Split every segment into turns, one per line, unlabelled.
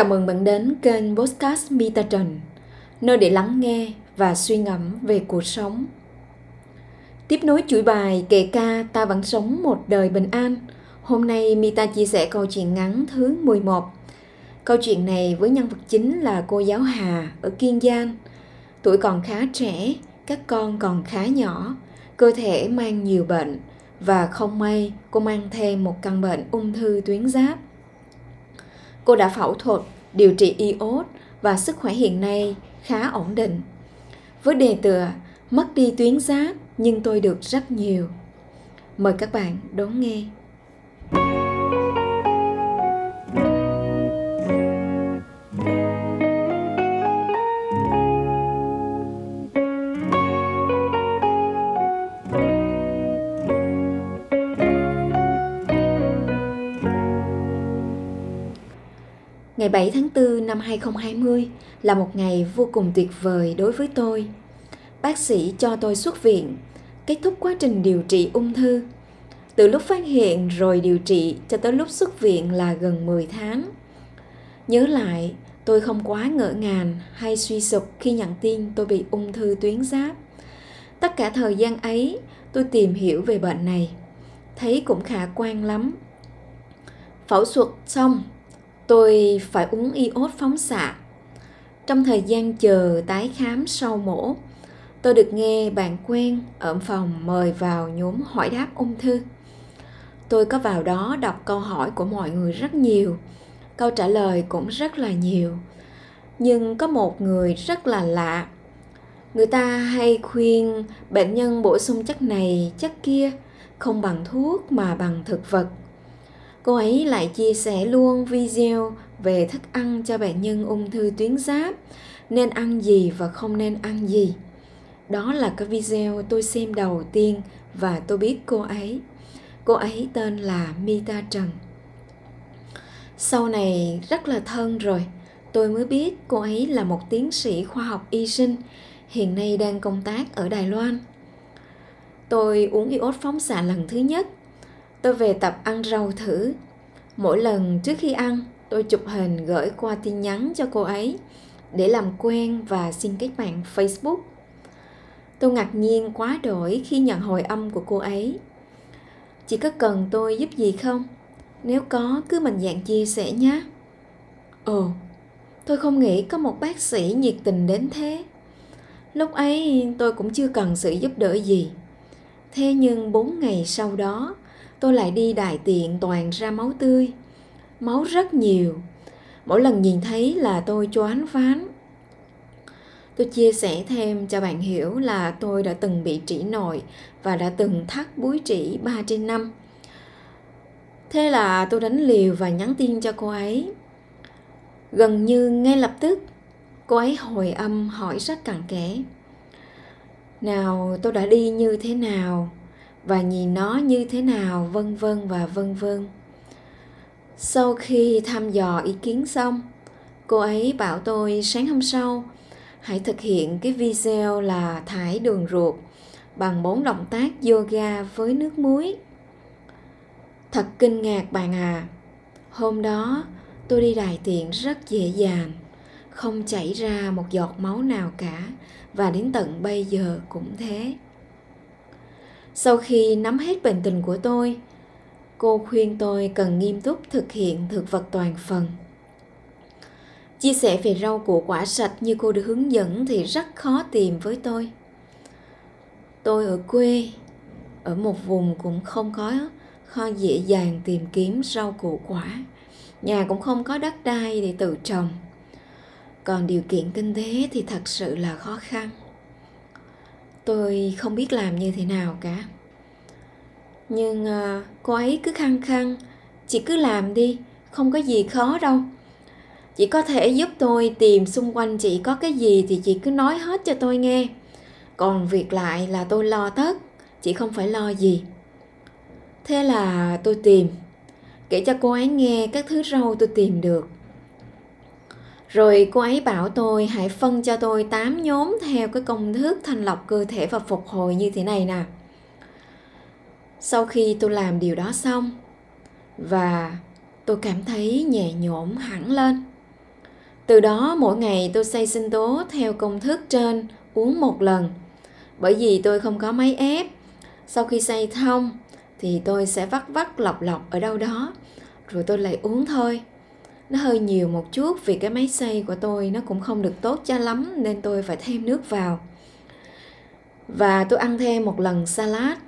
Chào mừng bạn đến kênh Podcast Mita Trần, nơi để lắng nghe và suy ngẫm về cuộc sống. Tiếp nối chuỗi bài kể ca Ta vẫn sống một đời bình an, hôm nay Mita chia sẻ câu chuyện ngắn thứ 11. Câu chuyện này với nhân vật chính là cô giáo Hà ở Kiên Giang. Tuổi còn khá trẻ, các con còn khá nhỏ, cơ thể mang nhiều bệnh và không may cô mang thêm một căn bệnh ung thư tuyến giáp Cô đã phẫu thuật, điều trị iốt và sức khỏe hiện nay khá ổn định. Với đề tựa Mất đi tuyến giáp nhưng tôi được rất nhiều. Mời các bạn đón nghe. Ngày 7 tháng 4 năm 2020 là một ngày vô cùng tuyệt vời đối với tôi. Bác sĩ cho tôi xuất viện, kết thúc quá trình điều trị ung thư. Từ lúc phát hiện rồi điều trị cho tới lúc xuất viện là gần 10 tháng. Nhớ lại, tôi không quá ngỡ ngàng hay suy sụp khi nhận tin tôi bị ung thư tuyến giáp. Tất cả thời gian ấy, tôi tìm hiểu về bệnh này, thấy cũng khả quan lắm. Phẫu thuật xong, tôi phải uống iốt phóng xạ. Trong thời gian chờ tái khám sau mổ, tôi được nghe bạn quen ở phòng mời vào nhóm hỏi đáp ung thư. Tôi có vào đó đọc câu hỏi của mọi người rất nhiều, câu trả lời cũng rất là nhiều. Nhưng có một người rất là lạ. Người ta hay khuyên bệnh nhân bổ sung chất này, chất kia, không bằng thuốc mà bằng thực vật cô ấy lại chia sẻ luôn video về thức ăn cho bệnh nhân ung thư tuyến giáp, nên ăn gì và không nên ăn gì. Đó là cái video tôi xem đầu tiên và tôi biết cô ấy. Cô ấy tên là mita trần. Sau này rất là thân rồi, tôi mới biết cô ấy là một tiến sĩ khoa học y sinh, hiện nay đang công tác ở đài loan. Tôi uống iốt phóng xạ lần thứ nhất tôi về tập ăn rau thử. Mỗi lần trước khi ăn, tôi chụp hình gửi qua tin nhắn cho cô ấy để làm quen và xin kết bạn facebook. Tôi ngạc nhiên quá đổi khi nhận hồi âm của cô ấy. Chị có cần tôi giúp gì không? Nếu có, cứ mình dạng chia sẻ nhé. Ồ, tôi không nghĩ có một bác sĩ nhiệt tình đến thế. Lúc ấy, tôi cũng chưa cần sự giúp đỡ gì. Thế nhưng bốn ngày sau đó tôi lại đi đại tiện toàn ra máu tươi máu rất nhiều mỗi lần nhìn thấy là tôi choáng váng tôi chia sẻ thêm cho bạn hiểu là tôi đã từng bị trĩ nội và đã từng thắt búi trĩ 3 trên 5. Thế là tôi đánh liều và nhắn tin cho cô ấy. Gần như ngay lập tức, cô ấy hồi âm hỏi rất cặn kẽ. Nào tôi đã đi như thế nào, và nhìn nó như thế nào, vân vân và vân vân. Sau khi thăm dò ý kiến xong, cô ấy bảo tôi sáng hôm sau, hãy thực hiện cái video là thải đường ruột bằng bốn động tác yoga với nước muối. Thật kinh ngạc bạn à hôm đó, tôi đi đại tiện rất dễ dàng, không chảy ra một giọt máu nào cả, và đến tận bây giờ cũng thế sau khi nắm hết bệnh tình của tôi, cô khuyên tôi cần nghiêm túc thực hiện thực vật toàn phần. Chia sẻ về rau củ quả sạch như cô được hướng dẫn thì rất khó tìm với tôi. Tôi ở quê, ở một vùng cũng không có kho dễ dàng tìm kiếm rau củ quả. Nhà cũng không có đất đai để tự trồng. Còn điều kiện kinh tế thì thật sự là khó khăn tôi không biết làm như thế nào cả. Nhưng à, cô ấy cứ khăng khăng chị cứ làm đi không có gì khó đâu. Chị có thể giúp tôi tìm xung quanh chị có cái gì thì chị cứ nói hết cho tôi nghe. Còn việc lại là tôi lo tất chị không phải lo gì. Thế là tôi tìm kể cho cô ấy nghe các thứ rau tôi tìm được rồi cô ấy bảo tôi, hãy phân cho tôi 8 nhóm theo cái công thức thanh lọc cơ thể và phục hồi như thế này nè. Sau khi tôi làm điều đó xong, và tôi cảm thấy nhẹ nhõm hẳn lên. Từ đó mỗi ngày tôi xây sinh tố theo công thức trên uống một lần. Bởi vì tôi không có máy ép. Sau khi xây thông thì tôi sẽ vắt vắt lọc lọc ở đâu đó, rồi tôi lại uống thôi. Nó hơi nhiều một chút vì cái máy xay của tôi nó cũng không được tốt cho lắm nên tôi phải thêm nước vào. Và tôi ăn thêm một lần salad.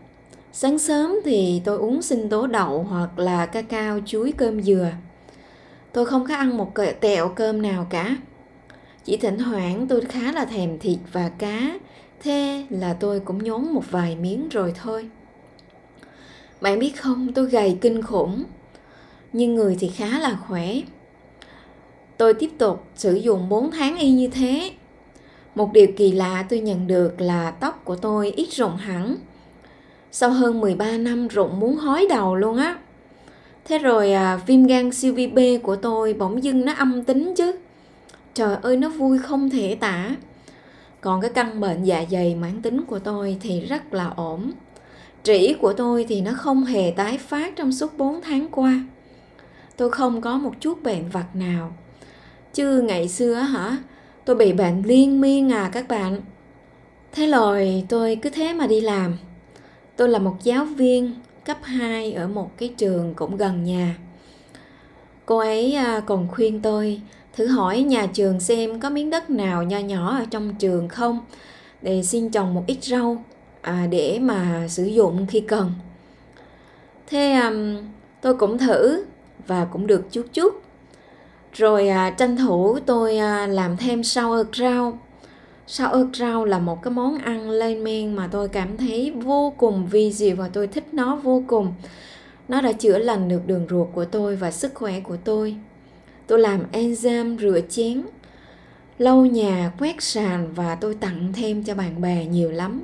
Sáng sớm thì tôi uống sinh tố đậu hoặc là cacao chuối cơm dừa. Tôi không có ăn một tẹo cơm nào cả. Chỉ thỉnh thoảng tôi khá là thèm thịt và cá. Thế là tôi cũng nhốn một vài miếng rồi thôi. Bạn biết không, tôi gầy kinh khủng. Nhưng người thì khá là khỏe tôi tiếp tục sử dụng 4 tháng y như thế. Một điều kỳ lạ tôi nhận được là tóc của tôi ít rụng hẳn. Sau hơn 13 năm rụng muốn hói đầu luôn á. Thế rồi à, viêm gan siêu vi B của tôi bỗng dưng nó âm tính chứ. Trời ơi nó vui không thể tả. Còn cái căn bệnh dạ dày mãn tính của tôi thì rất là ổn. Trĩ của tôi thì nó không hề tái phát trong suốt 4 tháng qua. Tôi không có một chút bệnh vặt nào chứ ngày xưa hả tôi bị bệnh liên miên à các bạn thế rồi tôi cứ thế mà đi làm tôi là một giáo viên cấp 2 ở một cái trường cũng gần nhà. Cô ấy à, còn khuyên tôi thử hỏi nhà trường xem có miếng đất nào nho nhỏ ở trong trường không để xin trồng một ít rau à, để mà sử dụng khi cần. Thế um, tôi cũng thử và cũng được chút chút. Rồi à, tranh thủ tôi à, làm thêm sau ớt rau sau ớt rau là một cái món ăn lên men mà tôi cảm thấy vô cùng vi diệu và tôi thích nó vô cùng. Nó đã chữa lành được đường ruột của tôi và sức khỏe của tôi. Tôi làm enzyme rửa chén lau nhà quét sàn và tôi tặng thêm cho bạn bè nhiều lắm.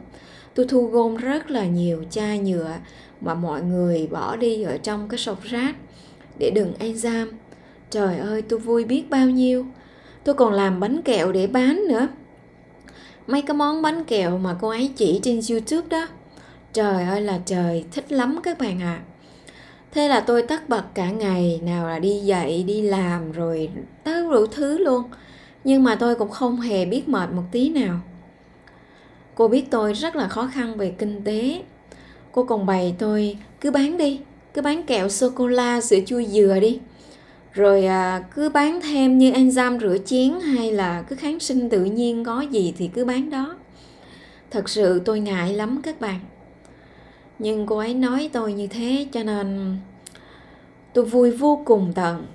Tôi thu gom rất là nhiều chai nhựa mà mọi người bỏ đi ở trong cái sọt rác để đựng enzyme trời ơi, tôi vui biết bao nhiêu. Tôi còn làm bánh kẹo để bán nữa. Mấy cái món bánh kẹo mà cô ấy chỉ trên youtube đó. Trời ơi là trời, thích lắm các bạn ạ. À. thế là tôi tất bật cả ngày, nào là đi dạy, đi làm, rồi tới đủ thứ luôn. Nhưng mà tôi cũng không hề biết mệt một tí nào. Cô biết tôi rất là khó khăn về kinh tế. Cô còn bày tôi, cứ bán đi, cứ bán kẹo sô cô la, sữa chua dừa đi rồi à, cứ bán thêm như enzyme rửa chén hay là cứ kháng sinh tự nhiên có gì thì cứ bán đó. Thật sự tôi ngại lắm các bạn. Nhưng cô ấy nói tôi như thế cho nên tôi vui vô cùng tận.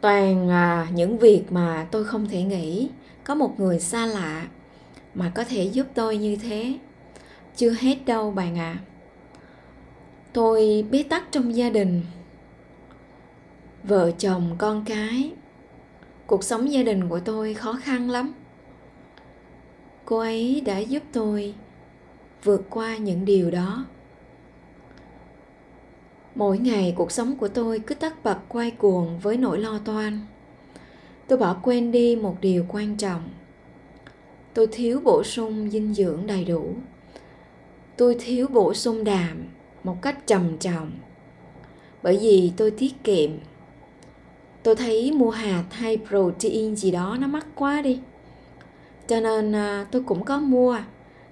Toàn à, những việc mà tôi không thể nghĩ có một người xa lạ mà có thể giúp tôi như thế. Chưa hết đâu bạn ạ. À. tôi bế tắc trong gia đình vợ chồng, con cái. Cuộc sống gia đình của tôi khó khăn lắm. Cô ấy đã giúp tôi vượt qua những điều đó. Mỗi ngày cuộc sống của tôi cứ tất bật quay cuồng với nỗi lo toan. Tôi bỏ quên đi một điều quan trọng. Tôi thiếu bổ sung dinh dưỡng đầy đủ. Tôi thiếu bổ sung đạm một cách trầm trọng. Bởi vì tôi tiết kiệm tôi thấy mua hạt hay protein gì đó nó mắc quá đi. Cho nên à, tôi cũng có mua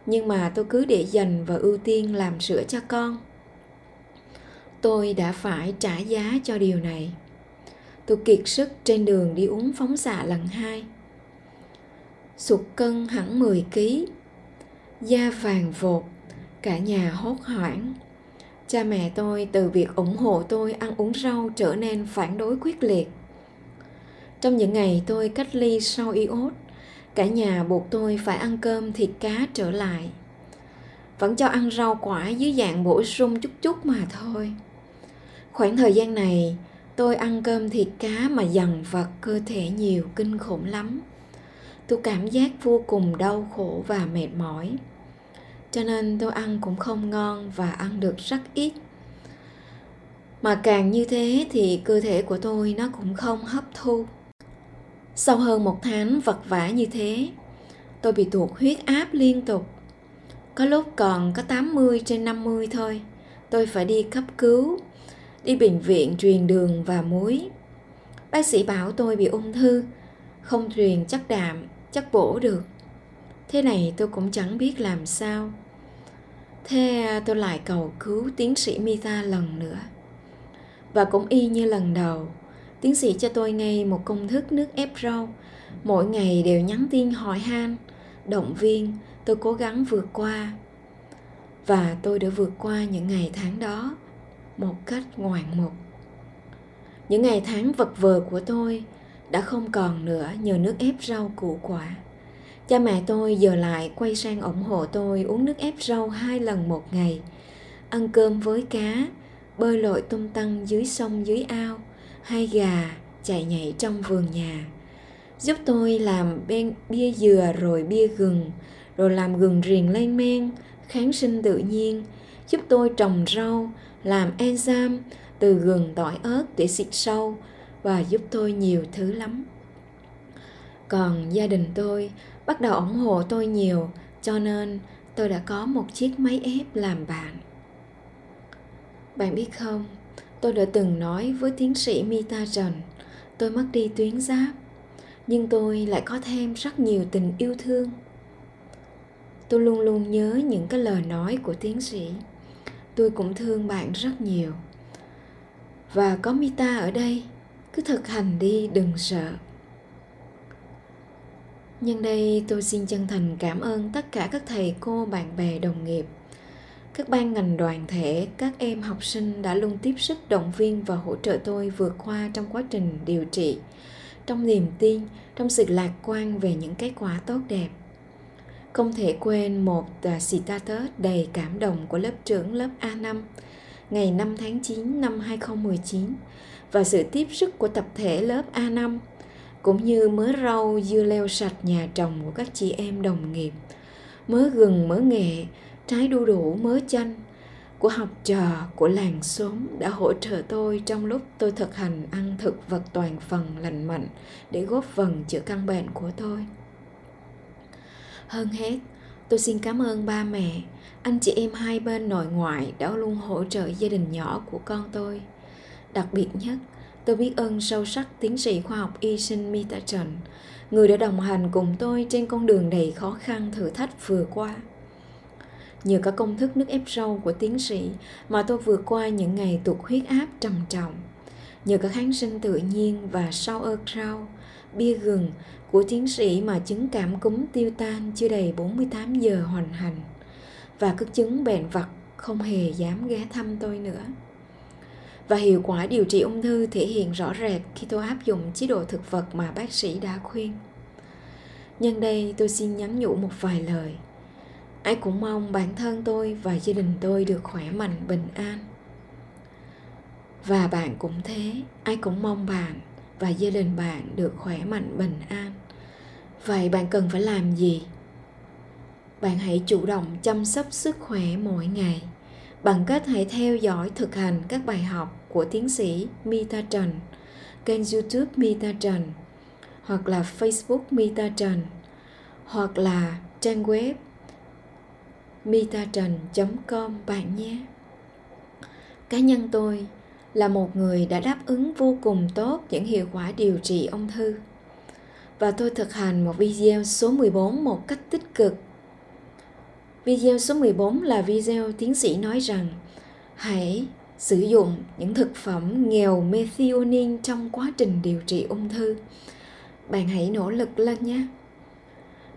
nhưng mà tôi cứ để dành và ưu tiên làm sữa cho con. Tôi đã phải trả giá cho điều này. Tôi kiệt sức trên đường đi uống phóng xạ lần hai. Sụt cân hẳn 10 kg da vàng vột cả nhà hốt hoảng. Cha mẹ tôi từ việc ủng hộ tôi ăn uống rau trở nên phản đối quyết liệt trong những ngày tôi cách ly sau iốt, cả nhà buộc tôi phải ăn cơm thịt cá trở lại. Vẫn cho ăn rau quả dưới dạng bổ sung chút chút mà thôi. Khoảng thời gian này, tôi ăn cơm thịt cá mà dằn vật cơ thể nhiều kinh khủng lắm. Tôi cảm giác vô cùng đau khổ và mệt mỏi. Cho nên tôi ăn cũng không ngon và ăn được rất ít mà càng như thế thì cơ thể của tôi nó cũng không hấp thu sau hơn một tháng vật vả như thế, tôi bị tuột huyết áp liên tục. Có lúc còn có 80 trên 50 thôi. Tôi phải đi cấp cứu, đi bệnh viện truyền đường và muối. Bác sĩ bảo tôi bị ung thư, không truyền chất đạm, chất bổ được. Thế này tôi cũng chẳng biết làm sao. Thế à, tôi lại cầu cứu tiến sĩ Mita lần nữa. Và cũng y như lần đầu, tiến sĩ cho tôi ngay một công thức nước ép rau. Mỗi ngày đều nhắn tin hỏi han, động viên tôi cố gắng vượt qua. Và tôi đã vượt qua những ngày tháng đó một cách ngoạn mục. Những ngày tháng vật vờ của tôi đã không còn nữa nhờ nước ép rau củ quả. Cha mẹ tôi giờ lại quay sang ủng hộ tôi uống nước ép rau hai lần một ngày, ăn cơm với cá, bơi lội tung tăng dưới sông dưới ao, hai gà chạy nhảy trong vườn nhà. Giúp tôi làm bên bia dừa rồi bia gừng, rồi làm gừng riềng lên men, kháng sinh tự nhiên, giúp tôi trồng rau, làm enzyme từ gừng tỏi ớt để xịt sâu và giúp tôi nhiều thứ lắm. Còn gia đình tôi bắt đầu ủng hộ tôi nhiều cho nên tôi đã có một chiếc máy ép làm bạn. Bạn biết không, tôi đã từng nói với tiến sĩ Mita Trần, tôi mất đi tuyến giáp, nhưng tôi lại có thêm rất nhiều tình yêu thương. Tôi luôn luôn nhớ những cái lời nói của tiến sĩ. Tôi cũng thương bạn rất nhiều. Và có Mita ở đây, cứ thực hành đi, đừng sợ. Nhân đây tôi xin chân thành cảm ơn tất cả các thầy cô, bạn bè, đồng nghiệp, các ban ngành đoàn thể, các em học sinh đã luôn tiếp sức động viên và hỗ trợ tôi vượt qua trong quá trình điều trị, trong niềm tin, trong sự lạc quan về những kết quả tốt đẹp. Không thể quên một à, uh, status đầy cảm động của lớp trưởng lớp A5 ngày 5 tháng 9 năm 2019 và sự tiếp sức của tập thể lớp A5 cũng như mớ rau dưa leo sạch nhà trồng của các chị em đồng nghiệp, mớ gừng, mớ nghệ, trái đu đủ, mớ chanh của học trò của làng xóm đã hỗ trợ tôi trong lúc tôi thực hành ăn thực vật toàn phần lành mạnh để góp phần chữa căn bệnh của tôi. Hơn hết, tôi xin cảm ơn ba mẹ, anh chị em hai bên nội ngoại đã luôn hỗ trợ gia đình nhỏ của con tôi. Đặc biệt nhất, tôi biết ơn sâu sắc tiến sĩ khoa học y sinh Mita Trần, người đã đồng hành cùng tôi trên con đường đầy khó khăn thử thách vừa qua. Nhờ các công thức nước ép rau của tiến sĩ mà tôi vượt qua những ngày tụt huyết áp trầm trọng. Nhờ các kháng sinh tự nhiên và sau ớt rau, bia gừng của tiến sĩ mà chứng cảm cúm tiêu tan chưa đầy 48 giờ hoàn hành và các chứng bệnh vật không hề dám ghé thăm tôi nữa. Và hiệu quả điều trị ung thư thể hiện rõ rệt khi tôi áp dụng chế độ thực vật mà bác sĩ đã khuyên. Nhân đây tôi xin nhắn nhủ một vài lời. Ai cũng mong bản thân tôi và gia đình tôi được khỏe mạnh bình an. Và bạn cũng thế, ai cũng mong bạn và gia đình bạn được khỏe mạnh bình an. Vậy bạn cần phải làm gì? Bạn hãy chủ động chăm sóc sức khỏe mỗi ngày bằng cách hãy theo dõi thực hành các bài học của tiến sĩ Mita Trần, kênh YouTube Mita Trần, hoặc là Facebook Mita Trần, hoặc là trang web mitatrần.com bạn nhé. Cá nhân tôi là một người đã đáp ứng vô cùng tốt những hiệu quả điều trị ung thư. Và tôi thực hành một video số 14 một cách tích cực. Video số 14 là video tiến sĩ nói rằng, hãy sử dụng những thực phẩm nghèo methionine trong quá trình điều trị ung thư. Bạn hãy nỗ lực lên nhé.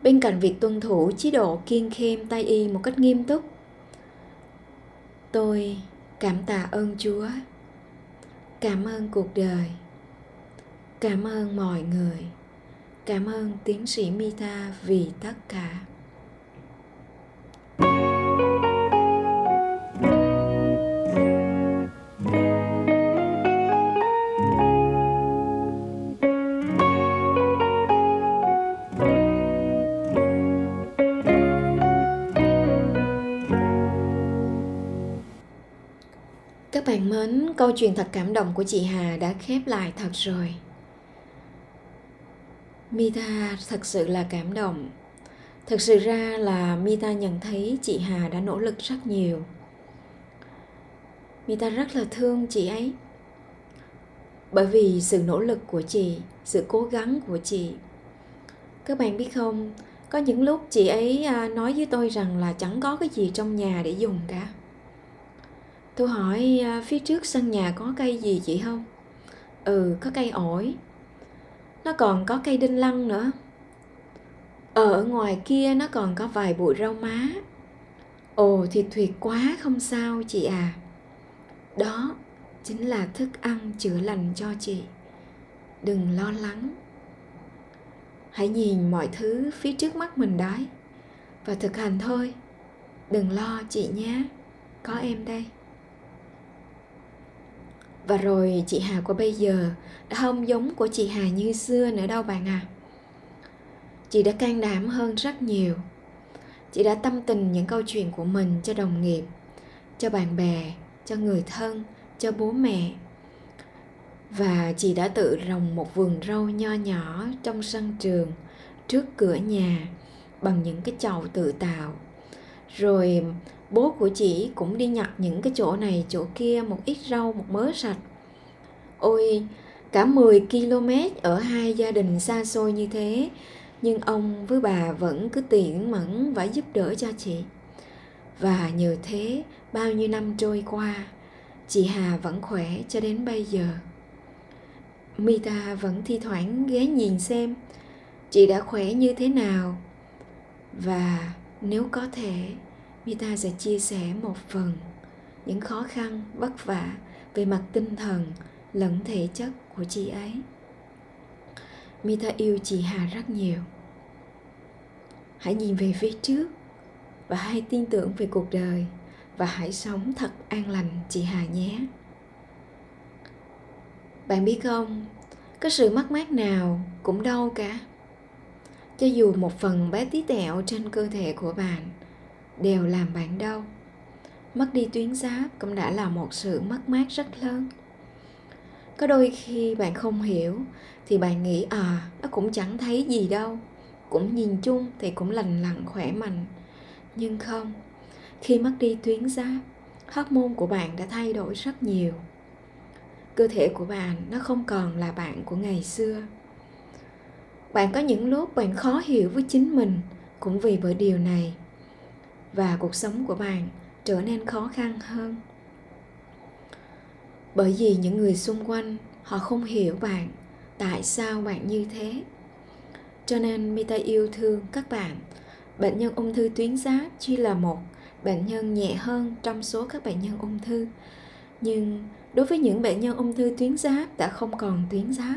Bên cạnh việc tuân thủ chế độ kiêng khem Tây y một cách nghiêm túc, tôi cảm tạ ơn Chúa. Cảm ơn cuộc đời. Cảm ơn mọi người. Cảm ơn tiến sĩ Mita vì tất cả. Câu chuyện thật cảm động của chị Hà đã khép lại thật rồi. Mita thật sự là cảm động. Thực sự ra là Mita nhận thấy chị Hà đã nỗ lực rất nhiều. Mita rất là thương chị ấy. bởi vì sự nỗ lực của chị, sự cố gắng của chị các bạn biết không, có những lúc chị ấy à, nói với tôi rằng là chẳng có cái gì trong nhà để dùng cả tôi hỏi à, phía trước sân nhà có cây gì chị không? Ừ có cây ổi. Nó còn có cây đinh lăng nữa. Ờ, ở ngoài kia nó còn có vài bụi rau má. Ồ, thì tuyệt quá, không sao chị à. Đó, chính là thức ăn chữa lành cho chị. Đừng lo lắng. Hãy nhìn mọi thứ phía trước mắt mình đấy và thực hành thôi. Đừng lo chị nhé. Có em đây và rồi chị hà của bây giờ đã không giống của chị hà như xưa nữa đâu bạn à chị đã can đảm hơn rất nhiều. Chị đã tâm tình những câu chuyện của mình cho đồng nghiệp, cho bạn bè, cho người thân, cho bố mẹ. Và chị đã tự trồng một vườn rau nho nhỏ trong sân trường, trước cửa nhà, bằng những cái chậu tự tạo. Rồi bố của chị cũng đi nhặt những cái chỗ này, chỗ kia, một ít rau, một mớ sạch. Ôi, cả 10 km ở hai gia đình xa xôi như thế, nhưng ông với bà vẫn cứ tiện mẫn và giúp đỡ cho chị. Và nhờ thế, bao nhiêu năm trôi qua, chị hà vẫn khỏe cho đến bây giờ. Mita vẫn thi thoảng ghé nhìn xem chị đã khỏe như thế nào. Và nếu có thể mita sẽ chia sẻ một phần, những khó khăn, vất vả về mặt tinh thần lẫn thể chất của chị ấy. Mita yêu chị hà rất nhiều. Hãy nhìn về phía trước và hãy tin tưởng về cuộc đời và hãy sống thật an lành, chị hà nhé. Bạn biết không, có sự mất mát nào cũng đau cả. Cho dù một phần bé tí tẹo trên cơ thể của bạn đều làm bạn đau mất đi tuyến giáp cũng đã là một sự mất mát rất lớn. Có đôi khi bạn không hiểu thì bạn nghĩ à nó cũng chẳng thấy gì đâu. Cũng nhìn chung thì cũng lành lặn khỏe mạnh. Nhưng không, khi mất đi tuyến giáp, hormone của bạn đã thay đổi rất nhiều. Cơ thể của bạn nó không còn là bạn của ngày xưa. Bạn có những lúc bạn khó hiểu với chính mình cũng vì bởi điều này và cuộc sống của bạn trở nên khó khăn hơn. Bởi vì những người xung quanh họ không hiểu bạn, tại sao bạn như thế. Cho nên mita yêu thương các bạn. Bệnh nhân ung thư tuyến giáp chỉ là một bệnh nhân nhẹ hơn trong số các bệnh nhân ung thư. Nhưng đối với những bệnh nhân ung thư tuyến giáp đã không còn tuyến giáp,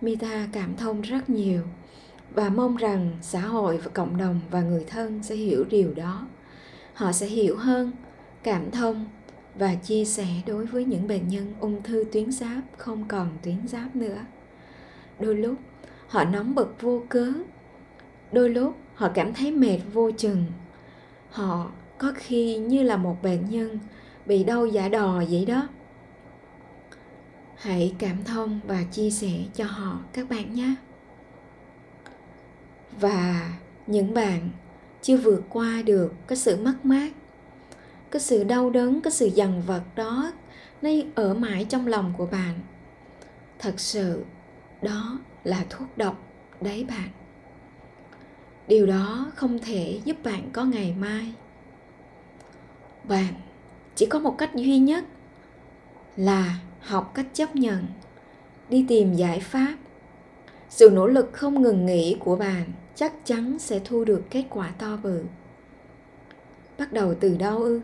mita cảm thông rất nhiều và mong rằng xã hội và cộng đồng và người thân sẽ hiểu điều đó. Họ sẽ hiểu hơn, cảm thông và chia sẻ đối với những bệnh nhân ung thư tuyến giáp không còn tuyến giáp nữa. Đôi lúc, họ nóng bực vô cớ. Đôi lúc, họ cảm thấy mệt vô chừng. Họ có khi như là một bệnh nhân bị đau giả đò vậy đó. Hãy cảm thông và chia sẻ cho họ các bạn nhé và những bạn chưa vượt qua được cái sự mất mát, cái sự đau đớn, cái sự dằn vặt đó, nó ở mãi trong lòng của bạn. Thật sự, đó là thuốc độc đấy bạn. Điều đó không thể giúp bạn có ngày mai. Bạn chỉ có một cách duy nhất là học cách chấp nhận, đi tìm giải pháp. Sự nỗ lực không ngừng nghỉ của bạn chắc chắn sẽ thu được kết quả to bự bắt đầu từ đâu ư?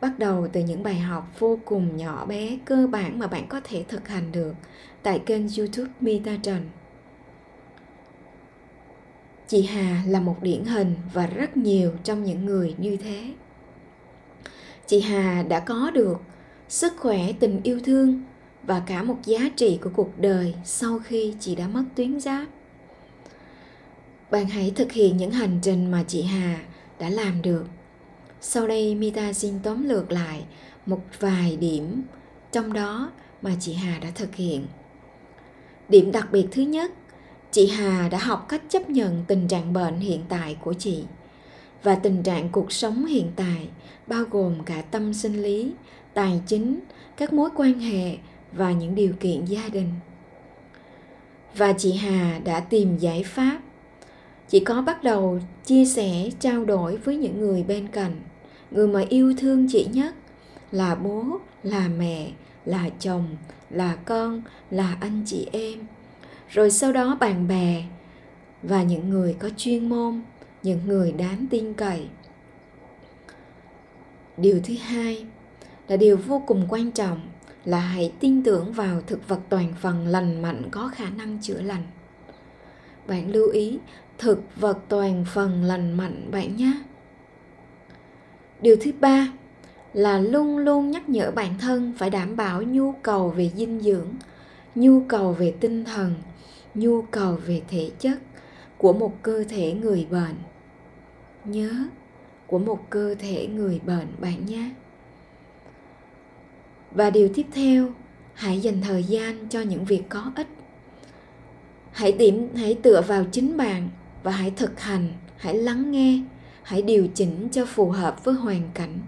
Bắt đầu từ những bài học vô cùng nhỏ bé, cơ bản mà bạn có thể thực hành được tại kênh youtube mita trần. Chị hà là một điển hình và rất nhiều trong những người như thế. Chị hà đã có được sức khỏe, tình yêu thương và cả một giá trị của cuộc đời sau khi chị đã mất tuyến giáp bạn hãy thực hiện những hành trình mà chị hà đã làm được. Sau đây, mita xin tóm lược lại một vài điểm trong đó mà chị hà đã thực hiện. Điểm đặc biệt thứ nhất, chị hà đã học cách chấp nhận tình trạng bệnh hiện tại của chị. Và tình trạng cuộc sống hiện tại bao gồm cả tâm sinh lý, tài chính, các mối quan hệ và những điều kiện gia đình. Và chị hà đã tìm giải pháp chỉ có bắt đầu chia sẻ, trao đổi với những người bên cạnh. Người mà yêu thương chị nhất là bố, là mẹ, là chồng, là con, là anh chị em. Rồi sau đó bạn bè và những người có chuyên môn, những người đáng tin cậy. Điều thứ hai là điều vô cùng quan trọng là hãy tin tưởng vào thực vật toàn phần lành mạnh có khả năng chữa lành. Bạn lưu ý thực vật toàn phần lành mạnh bạn nhé. Điều thứ ba là luôn luôn nhắc nhở bản thân phải đảm bảo nhu cầu về dinh dưỡng, nhu cầu về tinh thần, nhu cầu về thể chất của một cơ thể người bệnh. Nhớ, của một cơ thể người bệnh bạn nhé. Và điều tiếp theo, hãy dành thời gian cho những việc có ích. Hãy điểm hãy tựa vào chính bạn và hãy thực hành, hãy lắng nghe, hãy điều chỉnh cho phù hợp với hoàn cảnh,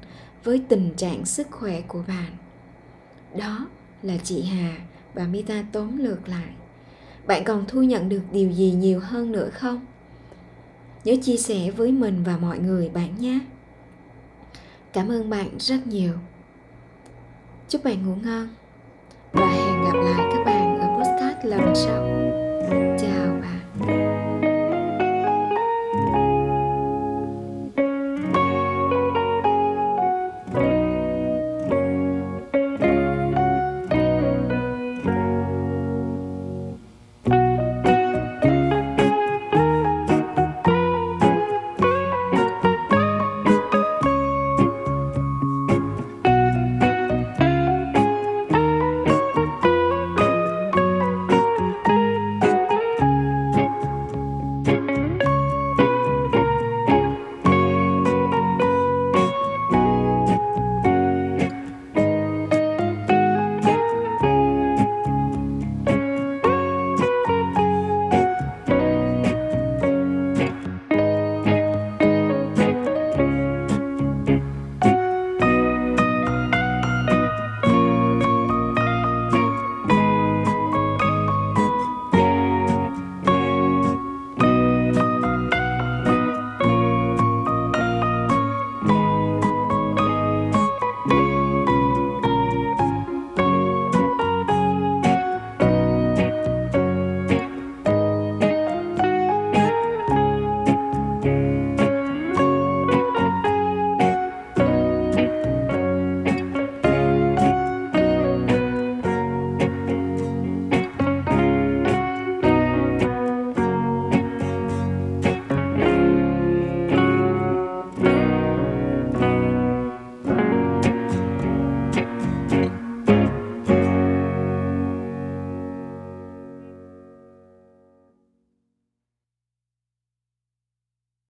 với tình trạng sức khỏe của bạn. Đó là chị hà và mita tóm lược lại. Bạn còn thu nhận được điều gì nhiều hơn nữa không? Nhớ chia sẻ với mình và mọi người bạn nhé. Cảm ơn bạn rất nhiều. Chúc bạn ngủ ngon và hẹn gặp lại các bạn ở podcast lần sau.